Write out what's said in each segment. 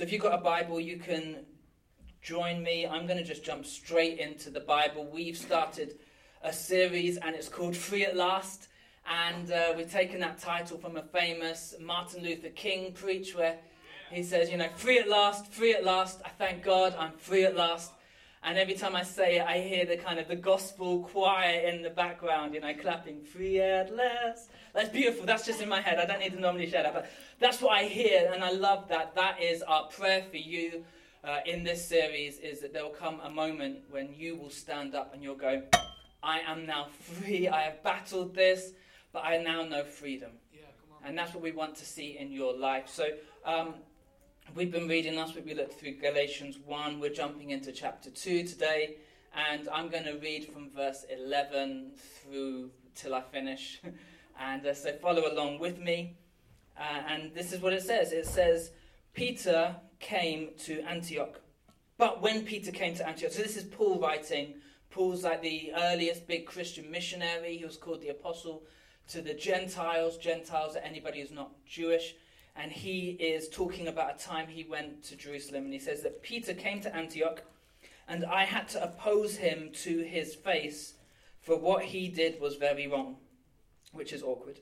So if you've got a Bible, you can join me. I'm going to just jump straight into the Bible. We've started a series and it's called Free at Last. And uh, we've taken that title from a famous Martin Luther King preach where he says, you know, free at last, free at last. I thank God I'm free at last. And every time I say it, I hear the kind of the gospel choir in the background, you know, clapping, free at last. That's beautiful. That's just in my head. I don't need to normally share that. But that's what I hear, and I love that. That is our prayer for you uh, in this series, is that there will come a moment when you will stand up and you'll go, I am now free. I have battled this, but I now know freedom. Yeah, and that's what we want to see in your life. So, um, We've been reading last week, we looked through Galatians 1. We're jumping into chapter 2 today, and I'm going to read from verse 11 through till I finish. and uh, so follow along with me. Uh, and this is what it says it says, Peter came to Antioch. But when Peter came to Antioch, so this is Paul writing. Paul's like the earliest big Christian missionary. He was called the apostle to the Gentiles. Gentiles are anybody who's not Jewish and he is talking about a time he went to Jerusalem. And he says that Peter came to Antioch, and I had to oppose him to his face, for what he did was very wrong, which is awkward.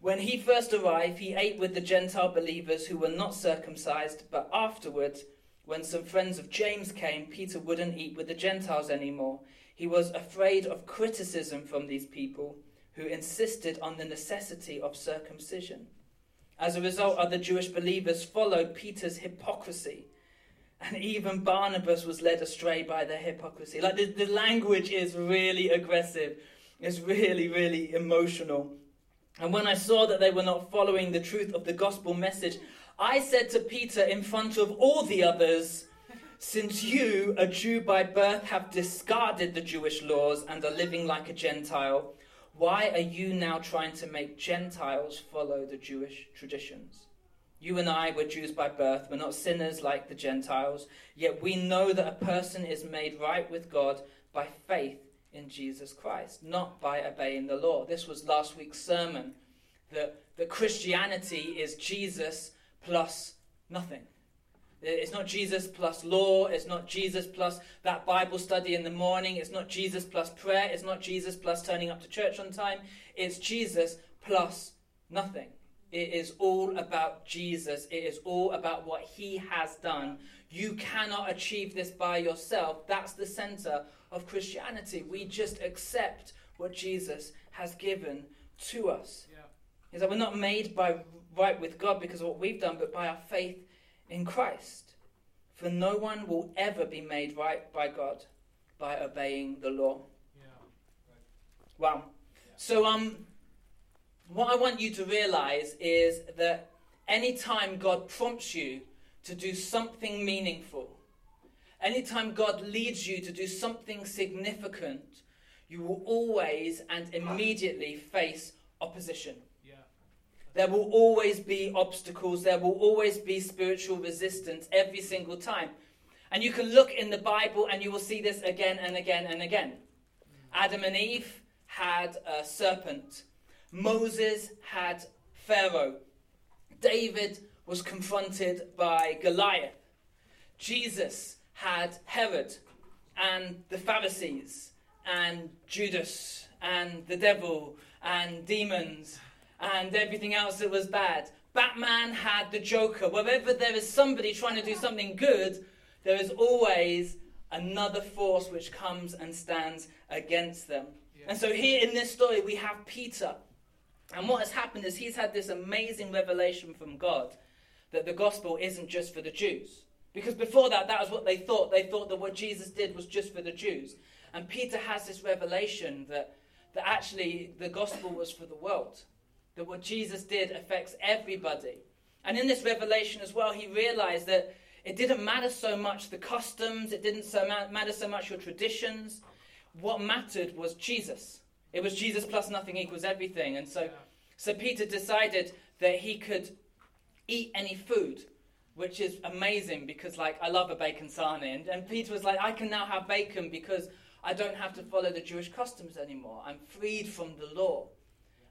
When he first arrived, he ate with the Gentile believers who were not circumcised, but afterwards, when some friends of James came, Peter wouldn't eat with the Gentiles anymore. He was afraid of criticism from these people who insisted on the necessity of circumcision. As a result, other Jewish believers followed Peter's hypocrisy. And even Barnabas was led astray by their hypocrisy. Like the, the language is really aggressive, it's really, really emotional. And when I saw that they were not following the truth of the gospel message, I said to Peter in front of all the others, Since you, a Jew by birth, have discarded the Jewish laws and are living like a Gentile, why are you now trying to make Gentiles follow the Jewish traditions? You and I were Jews by birth. We're not sinners like the Gentiles. Yet we know that a person is made right with God by faith in Jesus Christ, not by obeying the law. This was last week's sermon that, that Christianity is Jesus plus nothing. It's not Jesus plus law. It's not Jesus plus that Bible study in the morning. It's not Jesus plus prayer. It's not Jesus plus turning up to church on time. It's Jesus plus nothing. It is all about Jesus. It is all about what he has done. You cannot achieve this by yourself. That's the center of Christianity. We just accept what Jesus has given to us. Yeah. Is that we're not made by right with God because of what we've done, but by our faith in Christ. For no one will ever be made right by God by obeying the law. Yeah. Right. Wow. Yeah. So, um, what I want you to realize is that anytime God prompts you to do something meaningful, anytime God leads you to do something significant, you will always and immediately face opposition. There will always be obstacles, there will always be spiritual resistance every single time. And you can look in the Bible and you will see this again and again and again. Adam and Eve had a serpent, Moses had Pharaoh, David was confronted by Goliath, Jesus had Herod and the Pharisees and Judas and the devil and demons and everything else that was bad. Batman had the Joker. Wherever there is somebody trying to do something good, there is always another force which comes and stands against them. Yeah. And so here in this story, we have Peter. And what has happened is he's had this amazing revelation from God that the gospel isn't just for the Jews. Because before that, that was what they thought. They thought that what Jesus did was just for the Jews. And Peter has this revelation that, that actually the gospel was for the world that what Jesus did affects everybody. And in this revelation as well, he realized that it didn't matter so much the customs, it didn't so ma- matter so much your traditions. What mattered was Jesus. It was Jesus plus nothing equals everything. And so, so Peter decided that he could eat any food, which is amazing because, like, I love a bacon sarnie. And, and Peter was like, I can now have bacon because I don't have to follow the Jewish customs anymore. I'm freed from the law.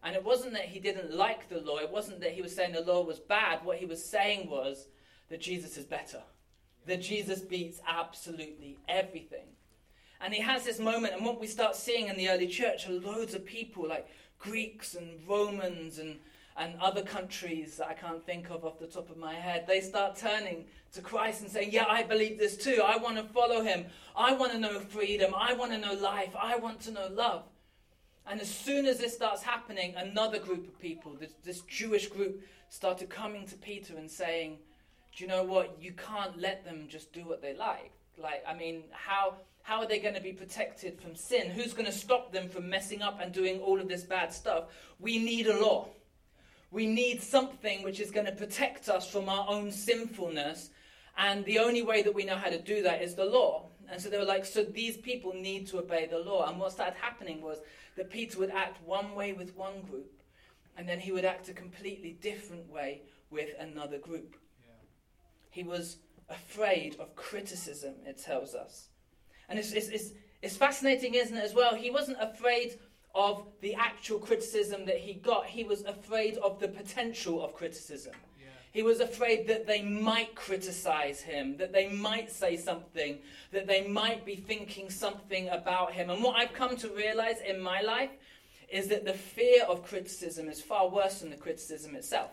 And it wasn't that he didn't like the law, it wasn't that he was saying the law was bad. What he was saying was that Jesus is better, that Jesus beats absolutely everything. And he has this moment, and what we start seeing in the early church are loads of people like Greeks and Romans and, and other countries that I can't think of off the top of my head. They start turning to Christ and saying, Yeah, I believe this too. I want to follow him. I want to know freedom. I want to know life. I want to know love. And as soon as this starts happening, another group of people, this, this Jewish group, started coming to Peter and saying, Do you know what? You can't let them just do what they like. Like, I mean, how, how are they going to be protected from sin? Who's going to stop them from messing up and doing all of this bad stuff? We need a law. We need something which is going to protect us from our own sinfulness. And the only way that we know how to do that is the law. And so they were like, so these people need to obey the law. And what started happening was that Peter would act one way with one group, and then he would act a completely different way with another group. Yeah. He was afraid of criticism, it tells us. And it's, it's, it's, it's fascinating, isn't it, as well? He wasn't afraid of the actual criticism that he got, he was afraid of the potential of criticism. He was afraid that they might criticize him, that they might say something, that they might be thinking something about him. And what I've come to realize in my life is that the fear of criticism is far worse than the criticism itself.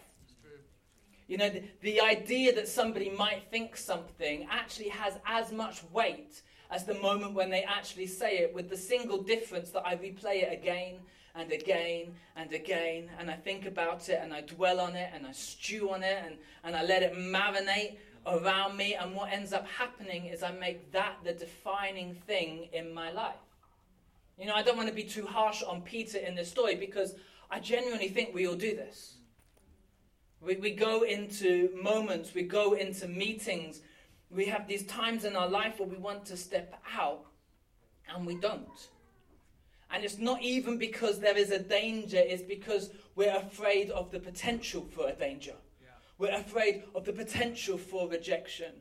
You know, the, the idea that somebody might think something actually has as much weight as the moment when they actually say it, with the single difference that I replay it again and again and again, and I think about it and I dwell on it and I stew on it and, and I let it marinate around me. And what ends up happening is I make that the defining thing in my life. You know, I don't want to be too harsh on Peter in this story because I genuinely think we all do this. We, we go into moments, we go into meetings, we have these times in our life where we want to step out and we don't. And it's not even because there is a danger, it's because we're afraid of the potential for a danger. Yeah. We're afraid of the potential for rejection.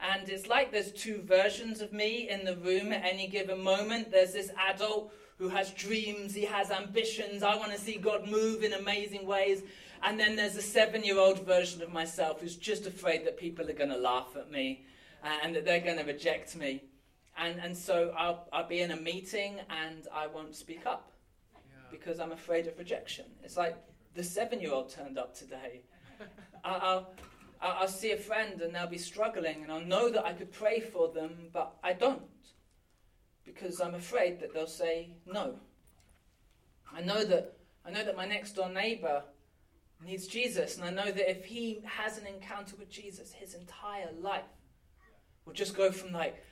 And it's like there's two versions of me in the room at any given moment. There's this adult who has dreams, he has ambitions. I want to see God move in amazing ways. And then there's a seven year old version of myself who's just afraid that people are going to laugh at me uh, and that they're going to reject me. And, and so I'll, I'll be in a meeting and I won't speak up because I'm afraid of rejection. It's like the seven year old turned up today. I'll, I'll, I'll see a friend and they'll be struggling and I'll know that I could pray for them, but I don't because I'm afraid that they'll say no. I know that, I know that my next door neighbor needs Jesus, and I know that if he has an encounter with Jesus, his entire life will just go from like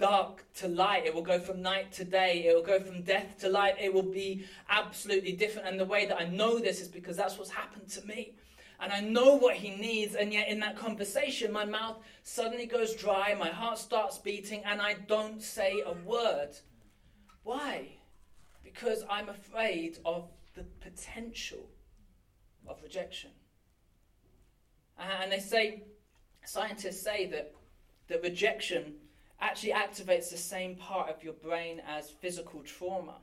dark to light. It will go from night to day. It will go from death to light. It will be absolutely different. And the way that I know this is because that's what's happened to me. And I know what he needs. And yet, in that conversation, my mouth suddenly goes dry, my heart starts beating, and I don't say a word. Why? Because I'm afraid of the potential of rejection. And they say, scientists say that, that rejection actually activates the same part of your brain as physical trauma.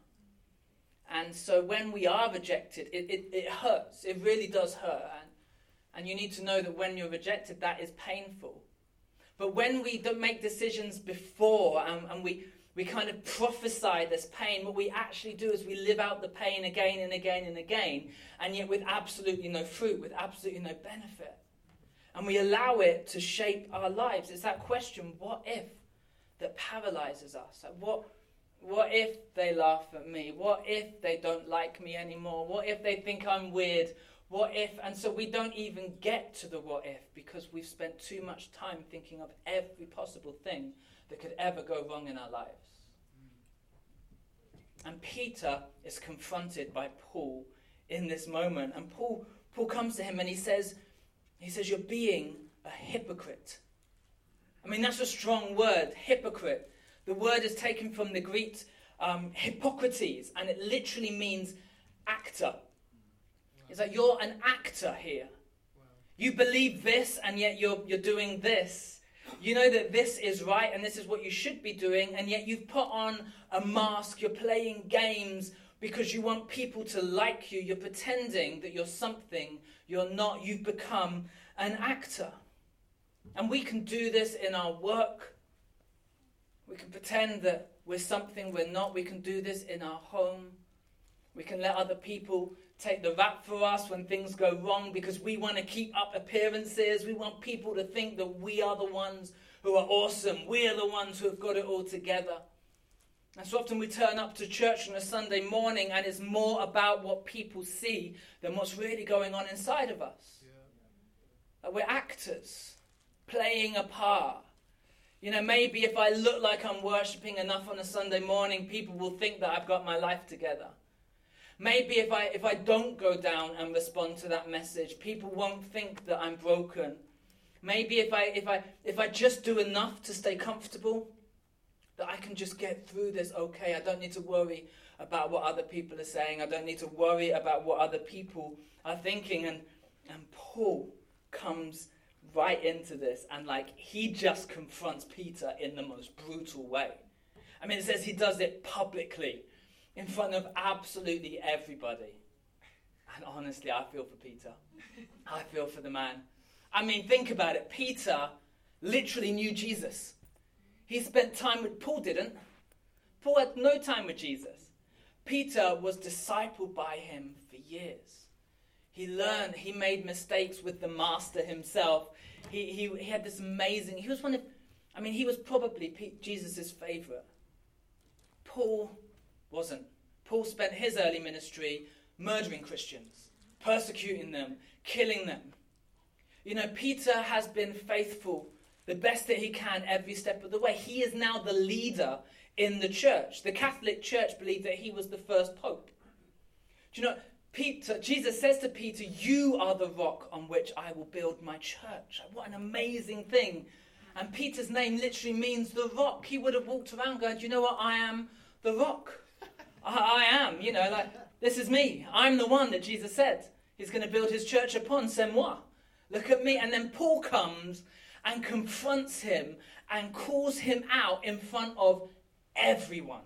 And so when we are rejected, it, it, it hurts. It really does hurt. And, and you need to know that when you're rejected, that is painful. But when we make decisions before and, and we, we kind of prophesy this pain, what we actually do is we live out the pain again and again and again, and yet with absolutely no fruit, with absolutely no benefit. And we allow it to shape our lives. It's that question what if? that paralyzes us. Like what, what if they laugh at me? What if they don't like me anymore? What if they think I'm weird? What if? And so we don't even get to the what if because we've spent too much time thinking of every possible thing that could ever go wrong in our lives. Peter is confronted by Paul in this moment. And Paul, Paul comes to him and he says, he says, You're being a hypocrite. I mean, that's a strong word, hypocrite. The word is taken from the Greek um, Hippocrates, and it literally means actor. It's like you're an actor here. You believe this, and yet you're, you're doing this. You know that this is right, and this is what you should be doing, and yet you've put on a mask. You're playing games because you want people to like you. You're pretending that you're something you're not. You've become an actor. And we can do this in our work. We can pretend that we're something we're not. We can do this in our home. We can let other people take the rap for us when things go wrong because we want to keep up appearances. We want people to think that we are the ones who are awesome. We are the ones who have got it all together. And so often we turn up to church on a Sunday morning and it's more about what people see than what's really going on inside of us. Yeah. we're actors playing a part. You know, maybe if I look like I'm worshipping enough on a Sunday morning, people will think that I've got my life together. Maybe if I, if I don't go down and respond to that message, people won't think that I'm broken. Maybe if I, if I, if I just do enough to stay comfortable, that I can just get through this okay. I don't need to worry about what other people are saying. I don't need to worry about what other people are thinking. And, and Paul comes right into this and like he just confronts Peter in the most brutal way. I mean, it says he does it publicly in front of absolutely everybody. And honestly, I feel for Peter. I feel for the man. I mean, think about it. Peter literally knew Jesus. He spent time with Paul didn't. Paul had no time with Jesus. Peter was discipled by him for years. He learned, he made mistakes with the master himself. He, he, he had this amazing, he was one of, I mean, he was probably Jesus' favorite. Paul wasn't. Paul spent his early ministry murdering Christians, persecuting them, killing them. You know, Peter has been faithful the best that he can every step of the way. He is now the leader in the church. The Catholic Church believed that he was the first pope. Do you know, Peter, Jesus says to Peter, You are the rock on which I will build my church. What an amazing thing. And Peter's name literally means the rock. He would have walked around going, you know what? I am the rock. I, I am, you know, like, this is me. I'm the one that Jesus said he's going to build his church upon. C'est moi. Look at me. And then Paul comes and confronts him and calls him out in front of everyone.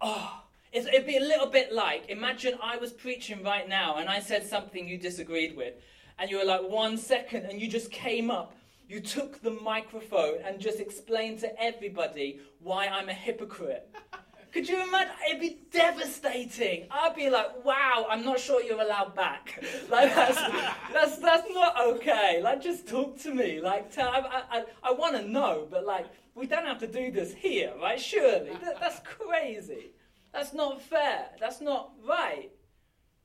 Oh, it'd be a little bit like imagine I was preaching right now and I said something you disagreed with, and you were like, one second, and you just came up. You took the microphone and just explained to everybody why I'm a hypocrite. Could you imagine? It'd be devastating. I'd be like, wow, I'm not sure you're allowed back. Like, that's, that's, that's not okay. Like, just talk to me. Like, tell, I, I, I want to know, but like, we don't have to do this here, right? Surely. That, that's crazy. That's not fair. That's not right.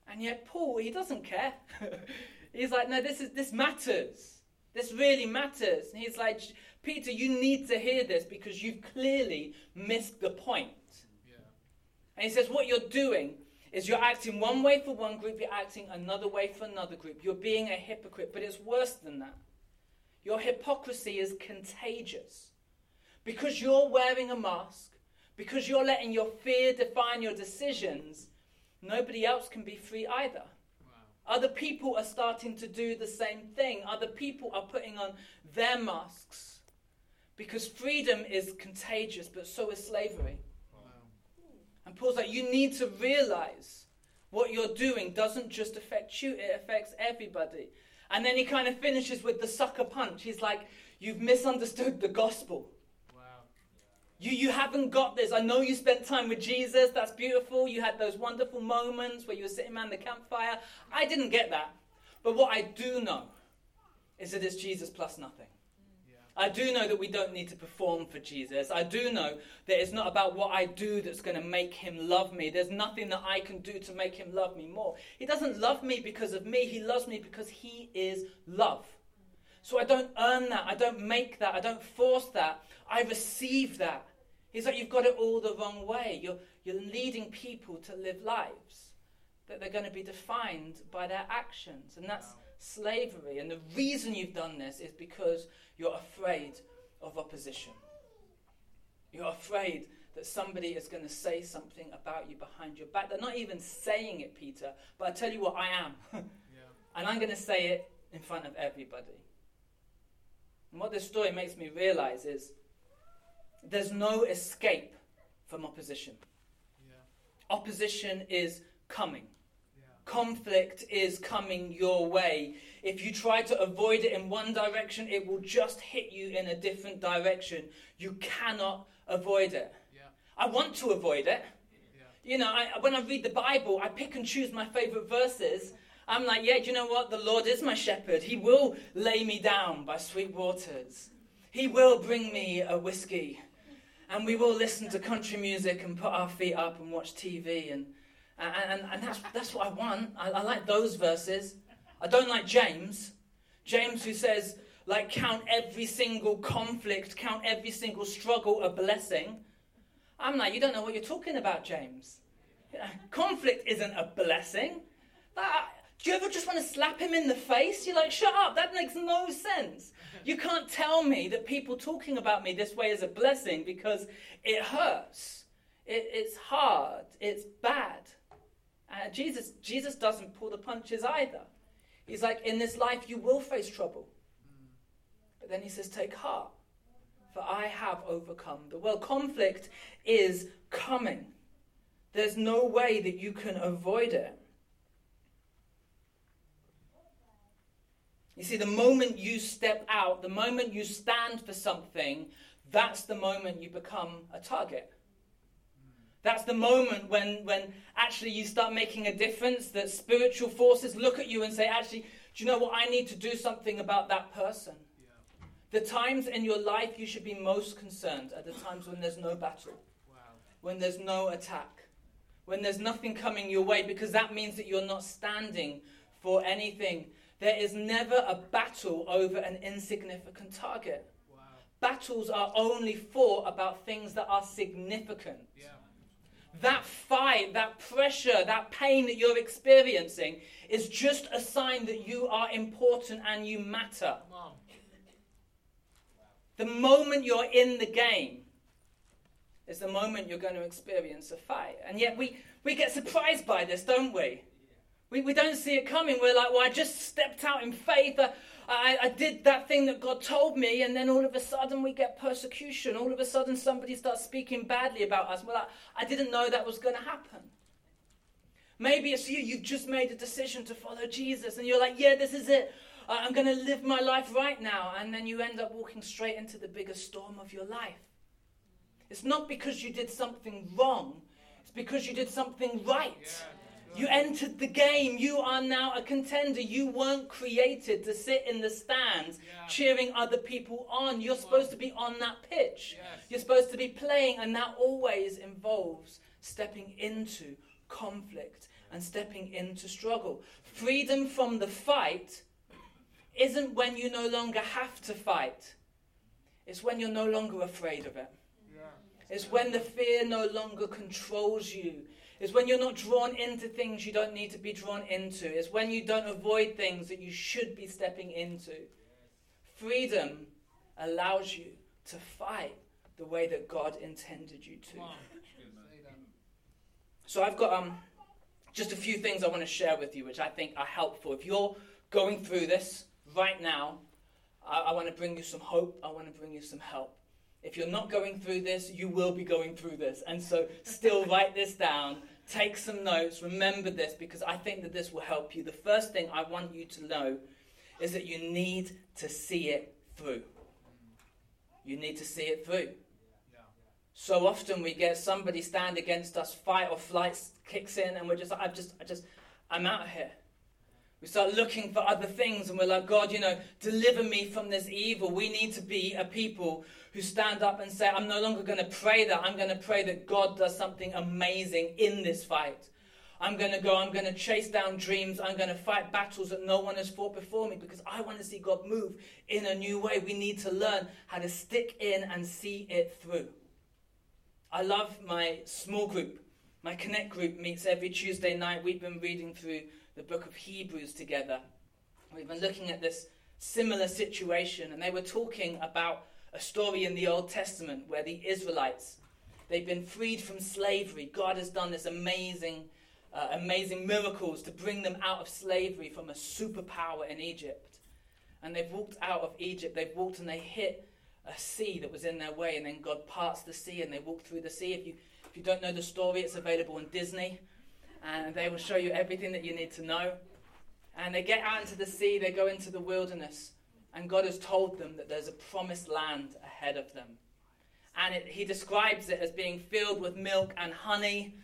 And yet, Paul, he doesn't care. he's like, no, this, is, this matters. This really matters. And he's like, Peter, you need to hear this because you've clearly missed the point. And he says, What you're doing is you're acting one way for one group, you're acting another way for another group. You're being a hypocrite, but it's worse than that. Your hypocrisy is contagious. Because you're wearing a mask, because you're letting your fear define your decisions, nobody else can be free either. Wow. Other people are starting to do the same thing. Other people are putting on their masks. Because freedom is contagious, but so is slavery. Paul's like, you need to realize what you're doing doesn't just affect you, it affects everybody. And then he kind of finishes with the sucker punch. He's like, you've misunderstood the gospel. Wow. You, you haven't got this. I know you spent time with Jesus. That's beautiful. You had those wonderful moments where you were sitting around the campfire. I didn't get that. But what I do know is that it's Jesus plus nothing. I do know that we don't need to perform for Jesus. I do know that it's not about what I do that's going to make him love me. There's nothing that I can do to make him love me more. He doesn't love me because of me, he loves me because he is love. So I don't earn that. I don't make that. I don't force that. I receive that. He's like, you've got it all the wrong way. You're, you're leading people to live lives that they're going to be defined by their actions. And that's slavery. And the reason you've done this is because you're afraid of opposition. You're afraid that somebody is going to say something about you behind your back. They're not even saying it, Peter, but I tell you what, I am. yeah. And I'm going to say it in front of everybody. And what this story makes me realize is there's no escape from opposition. Yeah. Opposition is coming. Conflict is coming your way if you try to avoid it in one direction, it will just hit you in a different direction. You cannot avoid it. Yeah. I want to avoid it. Yeah. You know, I, when I read the Bible, I pick and choose my favorite verses. I'm like, yeah, do you know what? The Lord is my shepherd. He will lay me down by sweet waters. He will bring me a whiskey. And we will listen to country music and put our feet up and watch TV. And, and, and, and that's, that's what I want. I, I like those verses. I don't like James. James, who says, like, count every single conflict, count every single struggle a blessing. I'm like, you don't know what you're talking about, James. Conflict isn't a blessing. That, do you ever just want to slap him in the face? You're like, shut up, that makes no sense. You can't tell me that people talking about me this way is a blessing because it hurts. It, it's hard. It's bad. Uh, Jesus, Jesus doesn't pull the punches either. He's like, in this life you will face trouble. But then he says, take heart, for I have overcome the world. Conflict is coming. There's no way that you can avoid it. You see, the moment you step out, the moment you stand for something, that's the moment you become a target. That's the moment when, when actually you start making a difference, that spiritual forces look at you and say, actually, do you know what? I need to do something about that person. Yeah. The times in your life you should be most concerned are the times when there's no battle, Wow. when there's no attack, when there's nothing coming your way, because that means that you're not standing for anything. There is never a battle over an insignificant target. Wow. Battles are only fought about things that are significant. Yeah. That fight, that pressure, that pain that you're experiencing is just a sign that you are important and you matter. The moment you're in the game is the moment you're going to experience a fight. And yet we, we get surprised by this, don't we? We, we don't see it coming. We're like, well, I just stepped out in faith. I, I did that thing that God told me, and then all of a sudden we get persecution. All of a sudden somebody starts speaking badly about us. Well, I, I didn't know that was going to happen. Maybe it's you. You've just made a decision to follow Jesus, and you're like, yeah, this is it. I'm going to live my life right now. And then you end up walking straight into the biggest storm of your life. It's not because you did something wrong, it's because you did something right. Yeah. You entered the game. You are now a contender. You weren't created to sit in the stands Yeah. cheering other people on. You're supposed to be on that pitch. Yes. You're supposed to be playing, and that always involves stepping into conflict and stepping into struggle. Freedom from the fight isn't when you no longer have to fight, it's when you're no longer afraid of it. Yeah. It's when the fear no longer controls you. It's when you're not drawn into things you don't need to be drawn into. It's when you don't avoid things that you should be stepping into. Freedom allows you to fight the way that God intended you to. Come on. Say that. So I've got um, just a few things I want to share with you, which I think are helpful. If you're going through this right now, I, I want to bring you some hope. I want to bring you some help. If you're not going through this, you will be going through this. And so still write this down, take some notes, remember this, because I think that this will help you. The first thing I want you to know is that you need to see it through. You need to see it through. So often we get somebody stand against us, fight or flight kicks in, and we're just, I've just, I just, I'm out of here. We start looking for other things, and we're like, God, you know, deliver me from this evil. We need to be a people who stand up and say, I'm no longer going to pray that. I'm going to pray that God does something amazing in this fight. I'm going to go, I'm going to chase down dreams. I'm going to fight battles that no one has fought before me because I want to see God move in a new way. We need to learn how to stick in and see it through. I love my small group. My Connect group meets every Tuesday night. We've been reading through the book of Hebrews together. We've been looking at this similar situation, and they were talking about a story in the Old Testament where the Israelites they've been freed from slavery. God has done this amazing, uh, amazing miracles to bring them out of slavery from a superpower in Egypt. And they've walked out of Egypt. They've walked and they hit a sea that was in their way, and then God parts the sea and they walk through the sea. If you if you don't know the story, it's available on Disney, and they will show you everything that you need to know. And they get out into the sea, they go into the wilderness, and God has told them that there's a promised land ahead of them. And it, he describes it as being filled with milk and honey.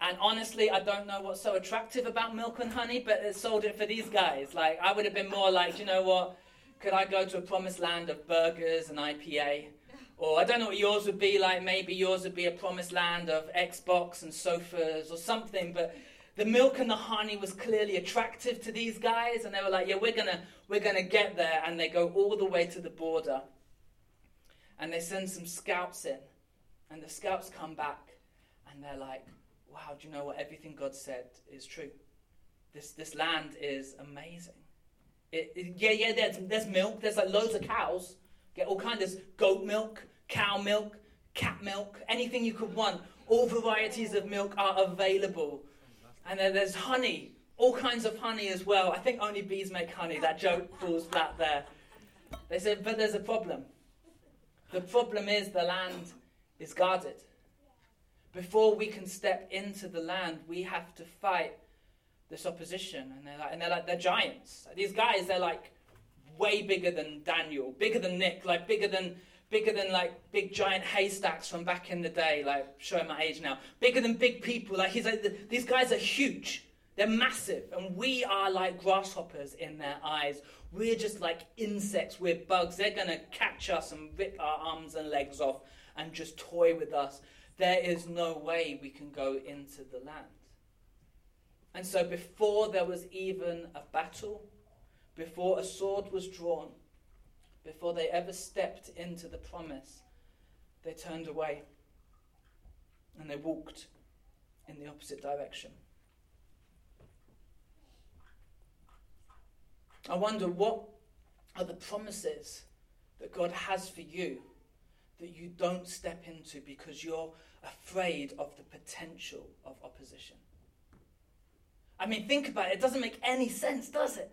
And honestly, I don't know what's so attractive about milk and honey, but it sold it for these guys. Like, I would have been more like, you know what? Could I go to a promised land of burgers and IPA? Or I don't know what yours would be like. Maybe yours would be a promised land of Xbox and sofas or something. But the milk and the honey was clearly attractive to these guys, and they were like, "Yeah, we're gonna we're gonna get there." And they go all the way to the border, and they send some scouts in, and the scouts come back, and they're like, "Wow, do you know what? Everything God said is true. This this land is amazing. It, it, yeah, yeah. There's there's milk. There's like loads of cows. Get all kinds of goat milk, cow milk, cat milk, anything you could want. All varieties of milk are available and then there's honey, all kinds of honey as well. I think only bees make honey. That joke falls flat there. They said, but there's a problem. The problem is the land is guarded. Before we can step into the land, we have to fight this opposition. And they're like, and they're like, they're giants. These guys, they're like way bigger than Daniel, bigger than Nick, like bigger than bigger than like big giant haystacks from back in the day, like showing my age now. Bigger than big people. Like he's like these guys are huge. They're massive, and we are like grasshoppers in their eyes. We're just like insects. We're bugs. They're gonna catch us and rip our arms and legs off and just toy with us. There is no way we can go into the land. And so, before there was even a battle, before a sword was drawn, before they ever stepped into the promise, they turned away and they walked in the opposite direction. I wonder what are the promises that God has for you that you don't step into because you're afraid of the potential of opposition. I mean, think about it. It doesn't make any sense, does it?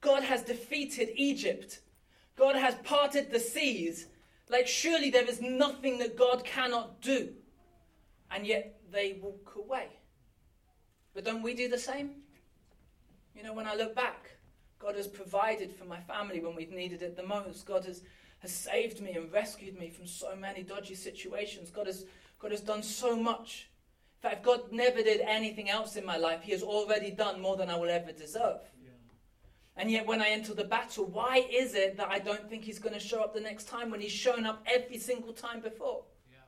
God has defeated Egypt God has parted the seas. Like, surely there is nothing that God cannot do. And yet they walk away. But don't we do the same? You know, when I look back, God has provided for my family when we've needed it the most. God has, has saved me and rescued me from so many dodgy situations. God has, God has done so much. In fact, God never did anything else in my life, He has already done more than I will ever deserve. And yet, when I enter the battle, why is it that I don't think he's going to show up the next time when he's shown up every single time before? Yeah.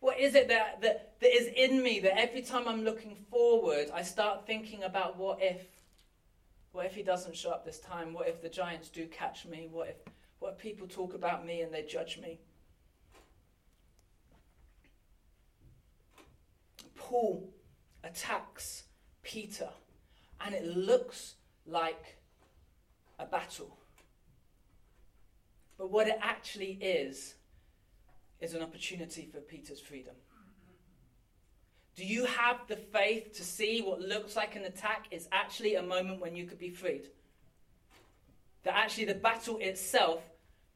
What is it that, that, that is in me that every time I'm looking forward, I start thinking about what if? What if he doesn't show up this time? What if the giants do catch me? What if, what if people talk about me and they judge me? Paul attacks Peter, and it looks like a battle. But what it actually is, is an opportunity for Peter's freedom. Do you have the faith to see what looks like an attack is actually a moment when you could be freed? That actually the battle itself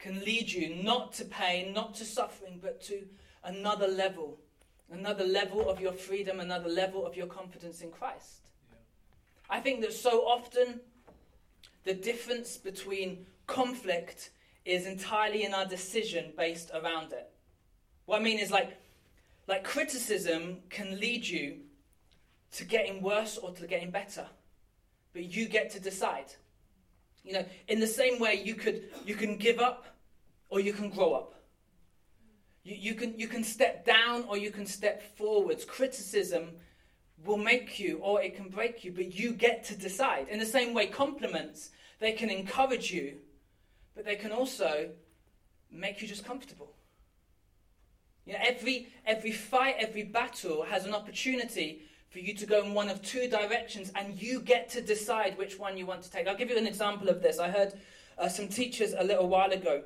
can lead you not to pain, not to suffering, but to another level. Another level of your freedom, another level of your confidence in Christ. Yeah. I think that so often the difference between conflict is entirely in our decision based around it. What I mean is like, like criticism can lead you to getting worse or to getting better, but you get to decide. You know, in the same way, you could you can give up or you can grow up. You, you can you can step down or you can step forwards. Criticism will make you or it can break you, but you get to decide. In the same way, compliments, they can encourage you, but they can also make you just comfortable. You know, every, every fight, every battle has an opportunity for you to go in one of two directions, and you get to decide which one you want to take. I'll give you an example of this. I heard uh, some teachers a little while ago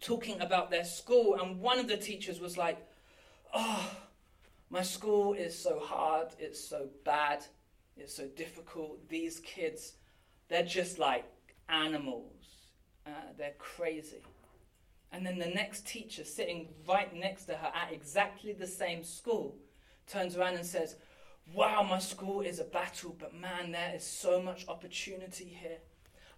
talking about their school, and one of the teachers was like, Oh, my school is so hard, it's so bad, it's so difficult. These kids, they're just like animals, uh, they're crazy. And then the next teacher, sitting right next to her at exactly the same school, turns around and says, wow, my school is a battle, but man, there is so much opportunity here.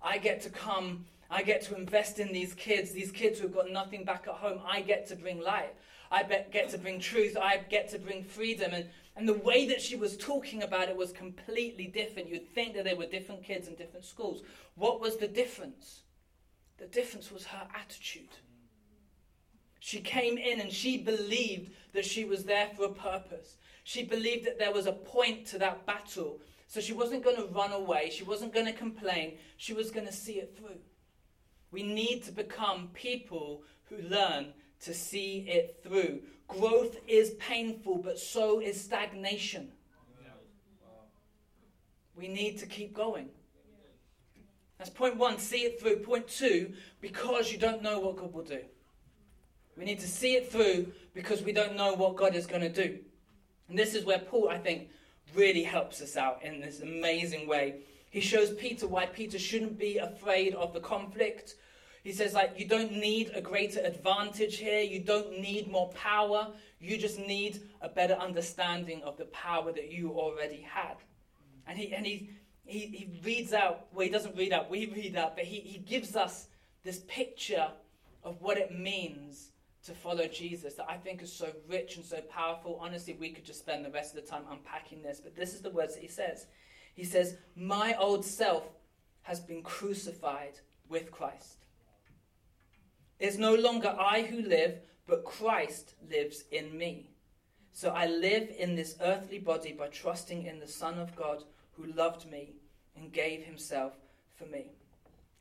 I get to come, I get to invest in these kids, these kids who've got nothing back at home. I get to bring light. I get to bring truth. I get to bring freedom. And, and the way that she was talking about it was completely different. You'd think that they were different kids in different schools. What was the difference? The difference was her attitude. She came in and she believed that she was there for a purpose. She believed that there was a point to that battle. So she wasn't going to run away. She wasn't going to complain. She was going to see it through. We need to become people who learn to see it through. Growth is painful, but so is stagnation. We need to keep going. That's point one, see it through. Point two, because you don't know what God will do. We need to see it through because we don't know what God is going to do. And this is where Paul, I think, really helps us out in this amazing way. He shows Peter why Peter shouldn't be afraid of the conflict. He says, like, you don't need a greater advantage here. You don't need more power. You just need a better understanding of the power that you already had. And he, and he, he, he reads out, well, he doesn't read out, we read out, but he, he gives us this picture of what it means to follow Jesus that I think is so rich and so powerful. Honestly, we could just spend the rest of the time unpacking this, but this is the words that he says. He says, My old self has been crucified with Christ. It's no longer I who live, but Christ lives in me. So I live in this earthly body by trusting in the Son of God who loved me and gave himself for me.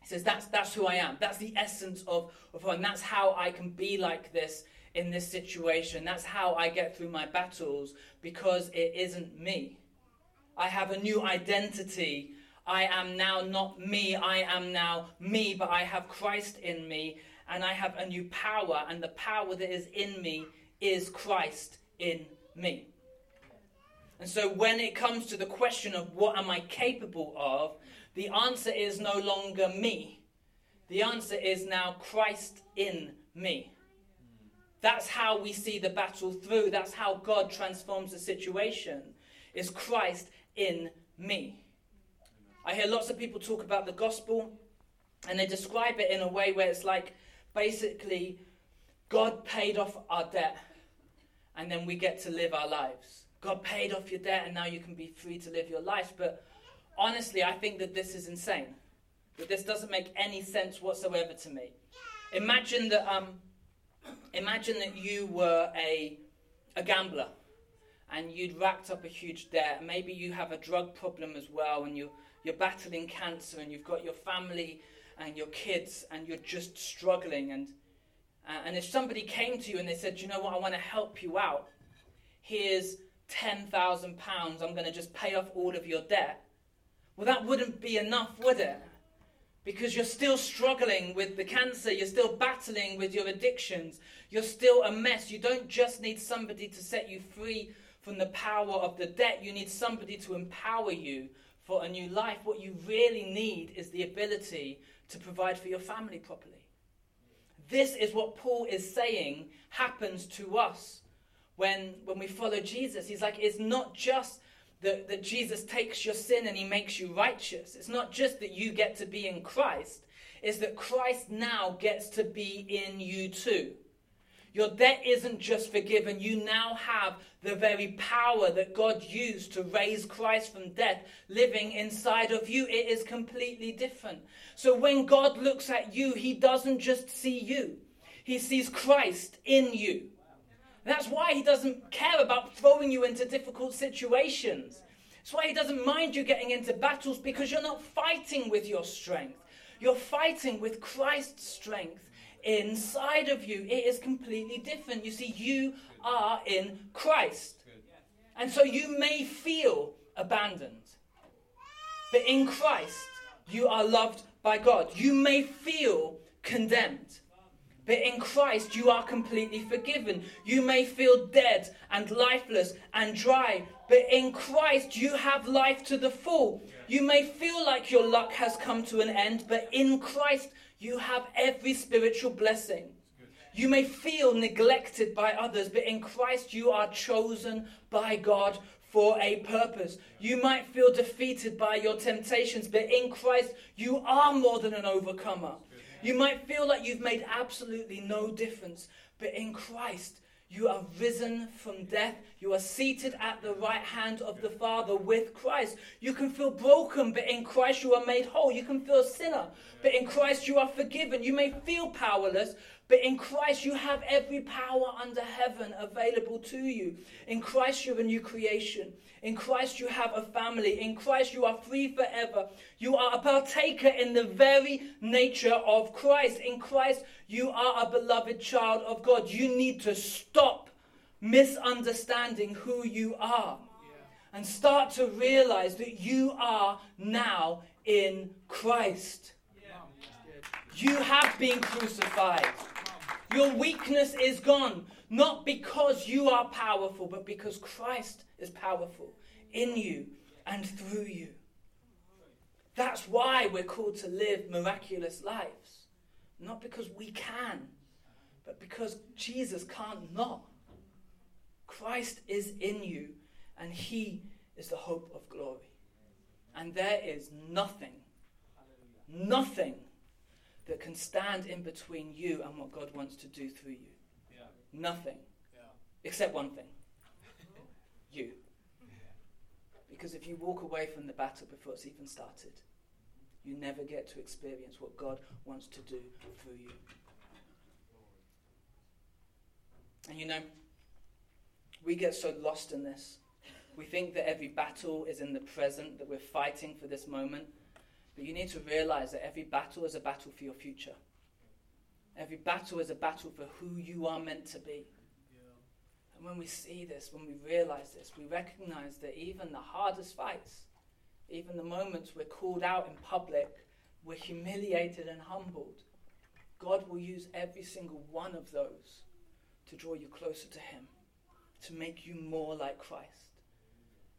He says, that's, that's who I am. That's the essence of, of and that's how I can be like this in this situation. That's how I get through my battles because it isn't me. I have a new identity. I am now not me. I am now me, but I have Christ in me and I have a new power, and the power that is in me is Christ in me. And so when it comes to the question of what am I capable of, the answer is no longer me. The answer is now Christ in me. That's how we see the battle through. That's how God transforms the situation. Is Christ in me. I hear lots of people talk about the gospel and they describe it in a way where it's like basically God paid off our debt and then we get to live our lives. God paid off your debt and now you can be free to live your life. But honestly, I think that this is insane. That this doesn't make any sense whatsoever to me. Imagine that, um, imagine that you were a, a gambler and you'd racked up a huge debt. Maybe you have a drug problem as well and you, you're battling cancer and you've got your family and your kids and you're just struggling. And, uh, and if somebody came to you and they said, you know what, I want to help you out. Here's £10,000. I'm going to just pay off all of your debt well, that wouldn't be enough, would it? Because you're still struggling with the cancer, you're still battling with your addictions, you're still a mess. You don't just need somebody to set you free from the power of the debt, you need somebody to empower you for a new life. What you really need is the ability to provide for your family properly. This is what Paul is saying happens to us when, when we follow Jesus. He's like, it's not just that, that Jesus takes your sin and he makes you righteous. It's not just that you get to be in Christ, it's that Christ now gets to be in you too. Your debt isn't just forgiven, you now have the very power that God used to raise Christ from death living inside of you. It is completely different. So when God looks at you, he doesn't just see you, he sees Christ in you. That's why he doesn't care about throwing you into difficult situations. That's why he doesn't mind you getting into battles because you're not fighting with your strength. You're fighting with Christ's strength inside of you. It is completely different. You see, you are in Christ. And so you may feel abandoned. But in Christ, you are loved by God. You may feel condemned. But in Christ, you are completely forgiven. You may feel dead and lifeless and dry, but in Christ, you have life to the full. You may feel like your luck has come to an end, but in Christ, you have every spiritual blessing. You may feel neglected by others, but in Christ, you are chosen by God for a purpose. You might feel defeated by your temptations, but in Christ, you are more than an overcomer. You might feel like you've made absolutely no difference, but in Christ, you are risen from death. You are seated at the right hand of the Father with Christ. You can feel broken, but in Christ you are made whole. You can feel a sinner, but in Christ you are forgiven. You may feel powerless, but in Christ you have every power under heaven available to you. In Christ you're a new creation. In Christ you have a family. In Christ you are free forever. You are a partaker in the very nature of Christ. In Christ you are a beloved child of God. You need to stop misunderstanding who you are and start to realize that you are now in Christ. You have been crucified. Your weakness is gone, not because you are powerful, but because Christ is powerful in you and through you. That's why we're called to live miraculous lives. Not because we can, but because Jesus can't not. Christ is in you, and He is the hope of glory. And there is nothing, nothing that can stand in between you and what God wants to do through you. Yeah. Nothing. Yeah. Except one thing you. Because if you walk away from the battle before it's even started, you never get to experience what God wants to do through you. And you know, we get so lost in this. We think that every battle is in the present, that we're fighting for this moment. But you need to realize that every battle is a battle for your future. Every battle is a battle for who you are meant to be. And when we see this, when we realize this, we recognize that even the hardest fights, even the moments we're called out in public, we're humiliated and humbled, God will use every single one of those to draw you closer to Him, to make you more like Christ.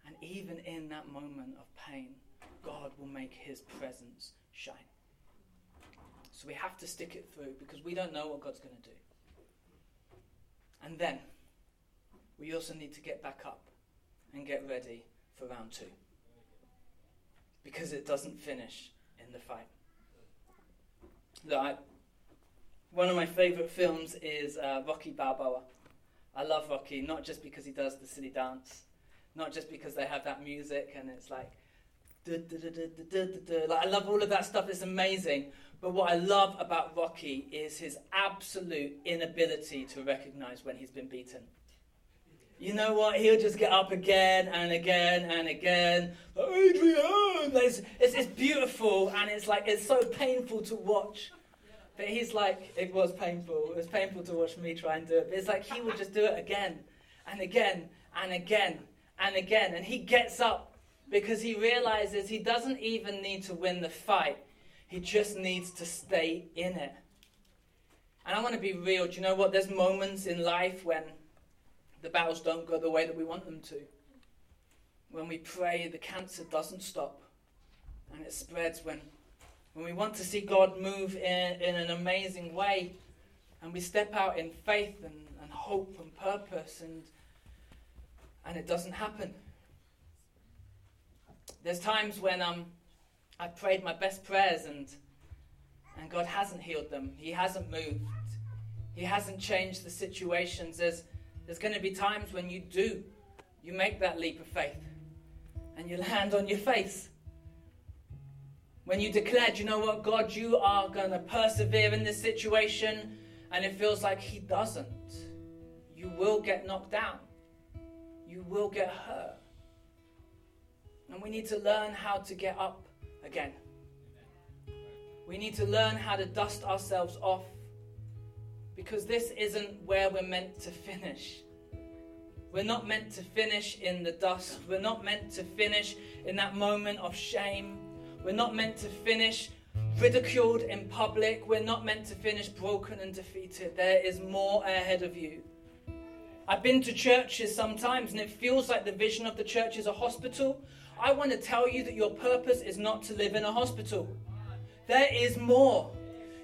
And even in that moment of pain, God will make His presence shine. So we have to stick it through because we don't know what God's going to do. And then we also need to get back up and get ready for round two because it doesn't finish in the fight. Look, I, one of my favorite films is uh, Rocky Balboa. I love Rocky, not just because he does the silly dance, not just because they have that music and it's like, like I love all of that stuff. It's amazing. But what I love about Rocky is his absolute inability to recognize when he's been beaten. You know what? He'll just get up again and again and again. Adrian! It's, it's, it's beautiful and it's like, it's so painful to watch. But he's like, it was painful. It was painful to watch me try and do it. But it's like he will just do it again and again and again and again. And he gets up because he realizes he doesn't even need to win the fight, he just needs to stay in it. And I want to be real. Do you know what? There's moments in life when the battles don't go the way that we want them to. When we pray, the cancer doesn't stop and it spreads. When, when we want to see God move in, in an amazing way and we step out in faith and, and hope and purpose and, and it doesn't happen. There's times when um, I've prayed my best prayers and, and God hasn't healed them. He hasn't moved. He hasn't changed the situations. There's, there's going to be times when you do. You make that leap of faith and you land on your face. When you declare, you know what, God, you are going to persevere in this situation, and it feels like He doesn't, you will get knocked down. You will get hurt. And we need to learn how to get up again. We need to learn how to dust ourselves off because this isn't where we're meant to finish. We're not meant to finish in the dust. We're not meant to finish in that moment of shame. We're not meant to finish ridiculed in public. We're not meant to finish broken and defeated. There is more ahead of you. I've been to churches sometimes and it feels like the vision of the church is a hospital. I want to tell you that your purpose is not to live in a hospital. There is more.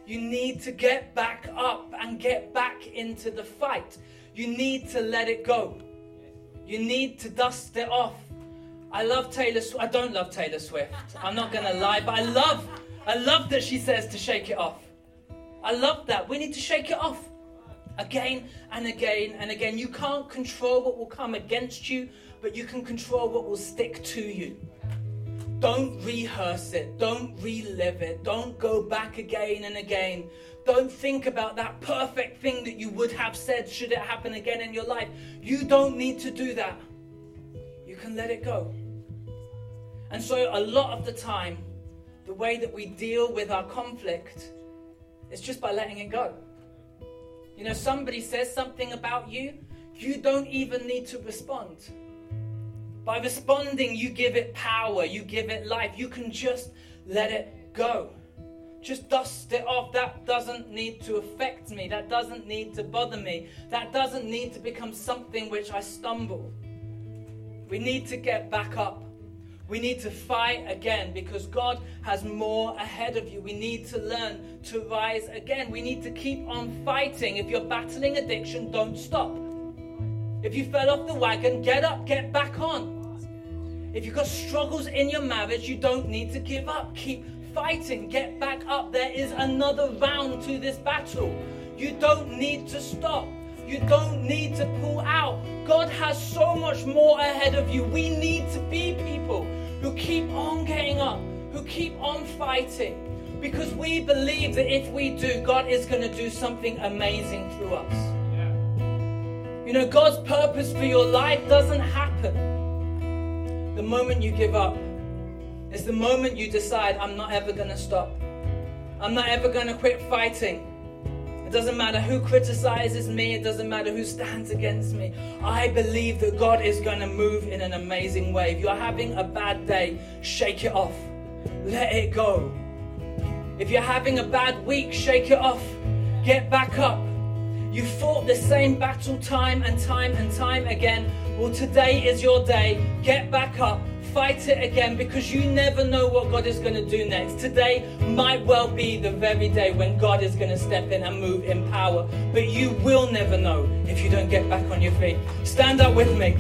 You need to get back up and get back into the fight. You need to let it go. You need to dust it off. I love Taylor Swift. I don't love Taylor Swift. I'm not going to lie, but I love I love that she says to shake it off. I love that. We need to shake it off again and again and again. You can't control what will come against you, but you can control what will stick to you. Don't rehearse it. Don't relive it. Don't go back again and again. Don't think about that perfect thing that you would have said should it happen again in your life. You don't need to do that. You can let it go. And so, a lot of the time, the way that we deal with our conflict is just by letting it go. You know, somebody says something about you, you don't even need to respond. By responding, you give it power, you give it life. You can just let it go. Just dust it off. That doesn't need to affect me. That doesn't need to bother me. That doesn't need to become something which I stumble. We need to get back up. We need to fight again because God has more ahead of you. We need to learn to rise again. We need to keep on fighting. If you're battling addiction, don't stop. If you fell off the wagon, get up, get back on. If you've got struggles in your marriage, you don't need to give up. Keep fighting, get back up. There is another round to this battle. You don't need to stop. You don't need to pull out. God has so much more ahead of you. We need to be people who keep on getting up, who keep on fighting, because we believe that if we do, God is going to do something amazing through us. Yeah. You know, God's purpose for your life doesn't happen the moment you give up. It's the moment you decide, I'm not ever going to stop. I'm not ever going to quit fighting. It doesn't matter who criticizes me, it doesn't matter who stands against me. I believe that God is going to move in an amazing way. If you're having a bad day, shake it off. Let it go. If you're having a bad week, shake it off. Get back up. You fought the same battle time and time and time again. Well, today is your day. Get back up fight it again because you never know what God is going to do next. Today might well be the very day when God is going to step in and move in power, but you will never know if you don't get back on your feet. Stand up with me.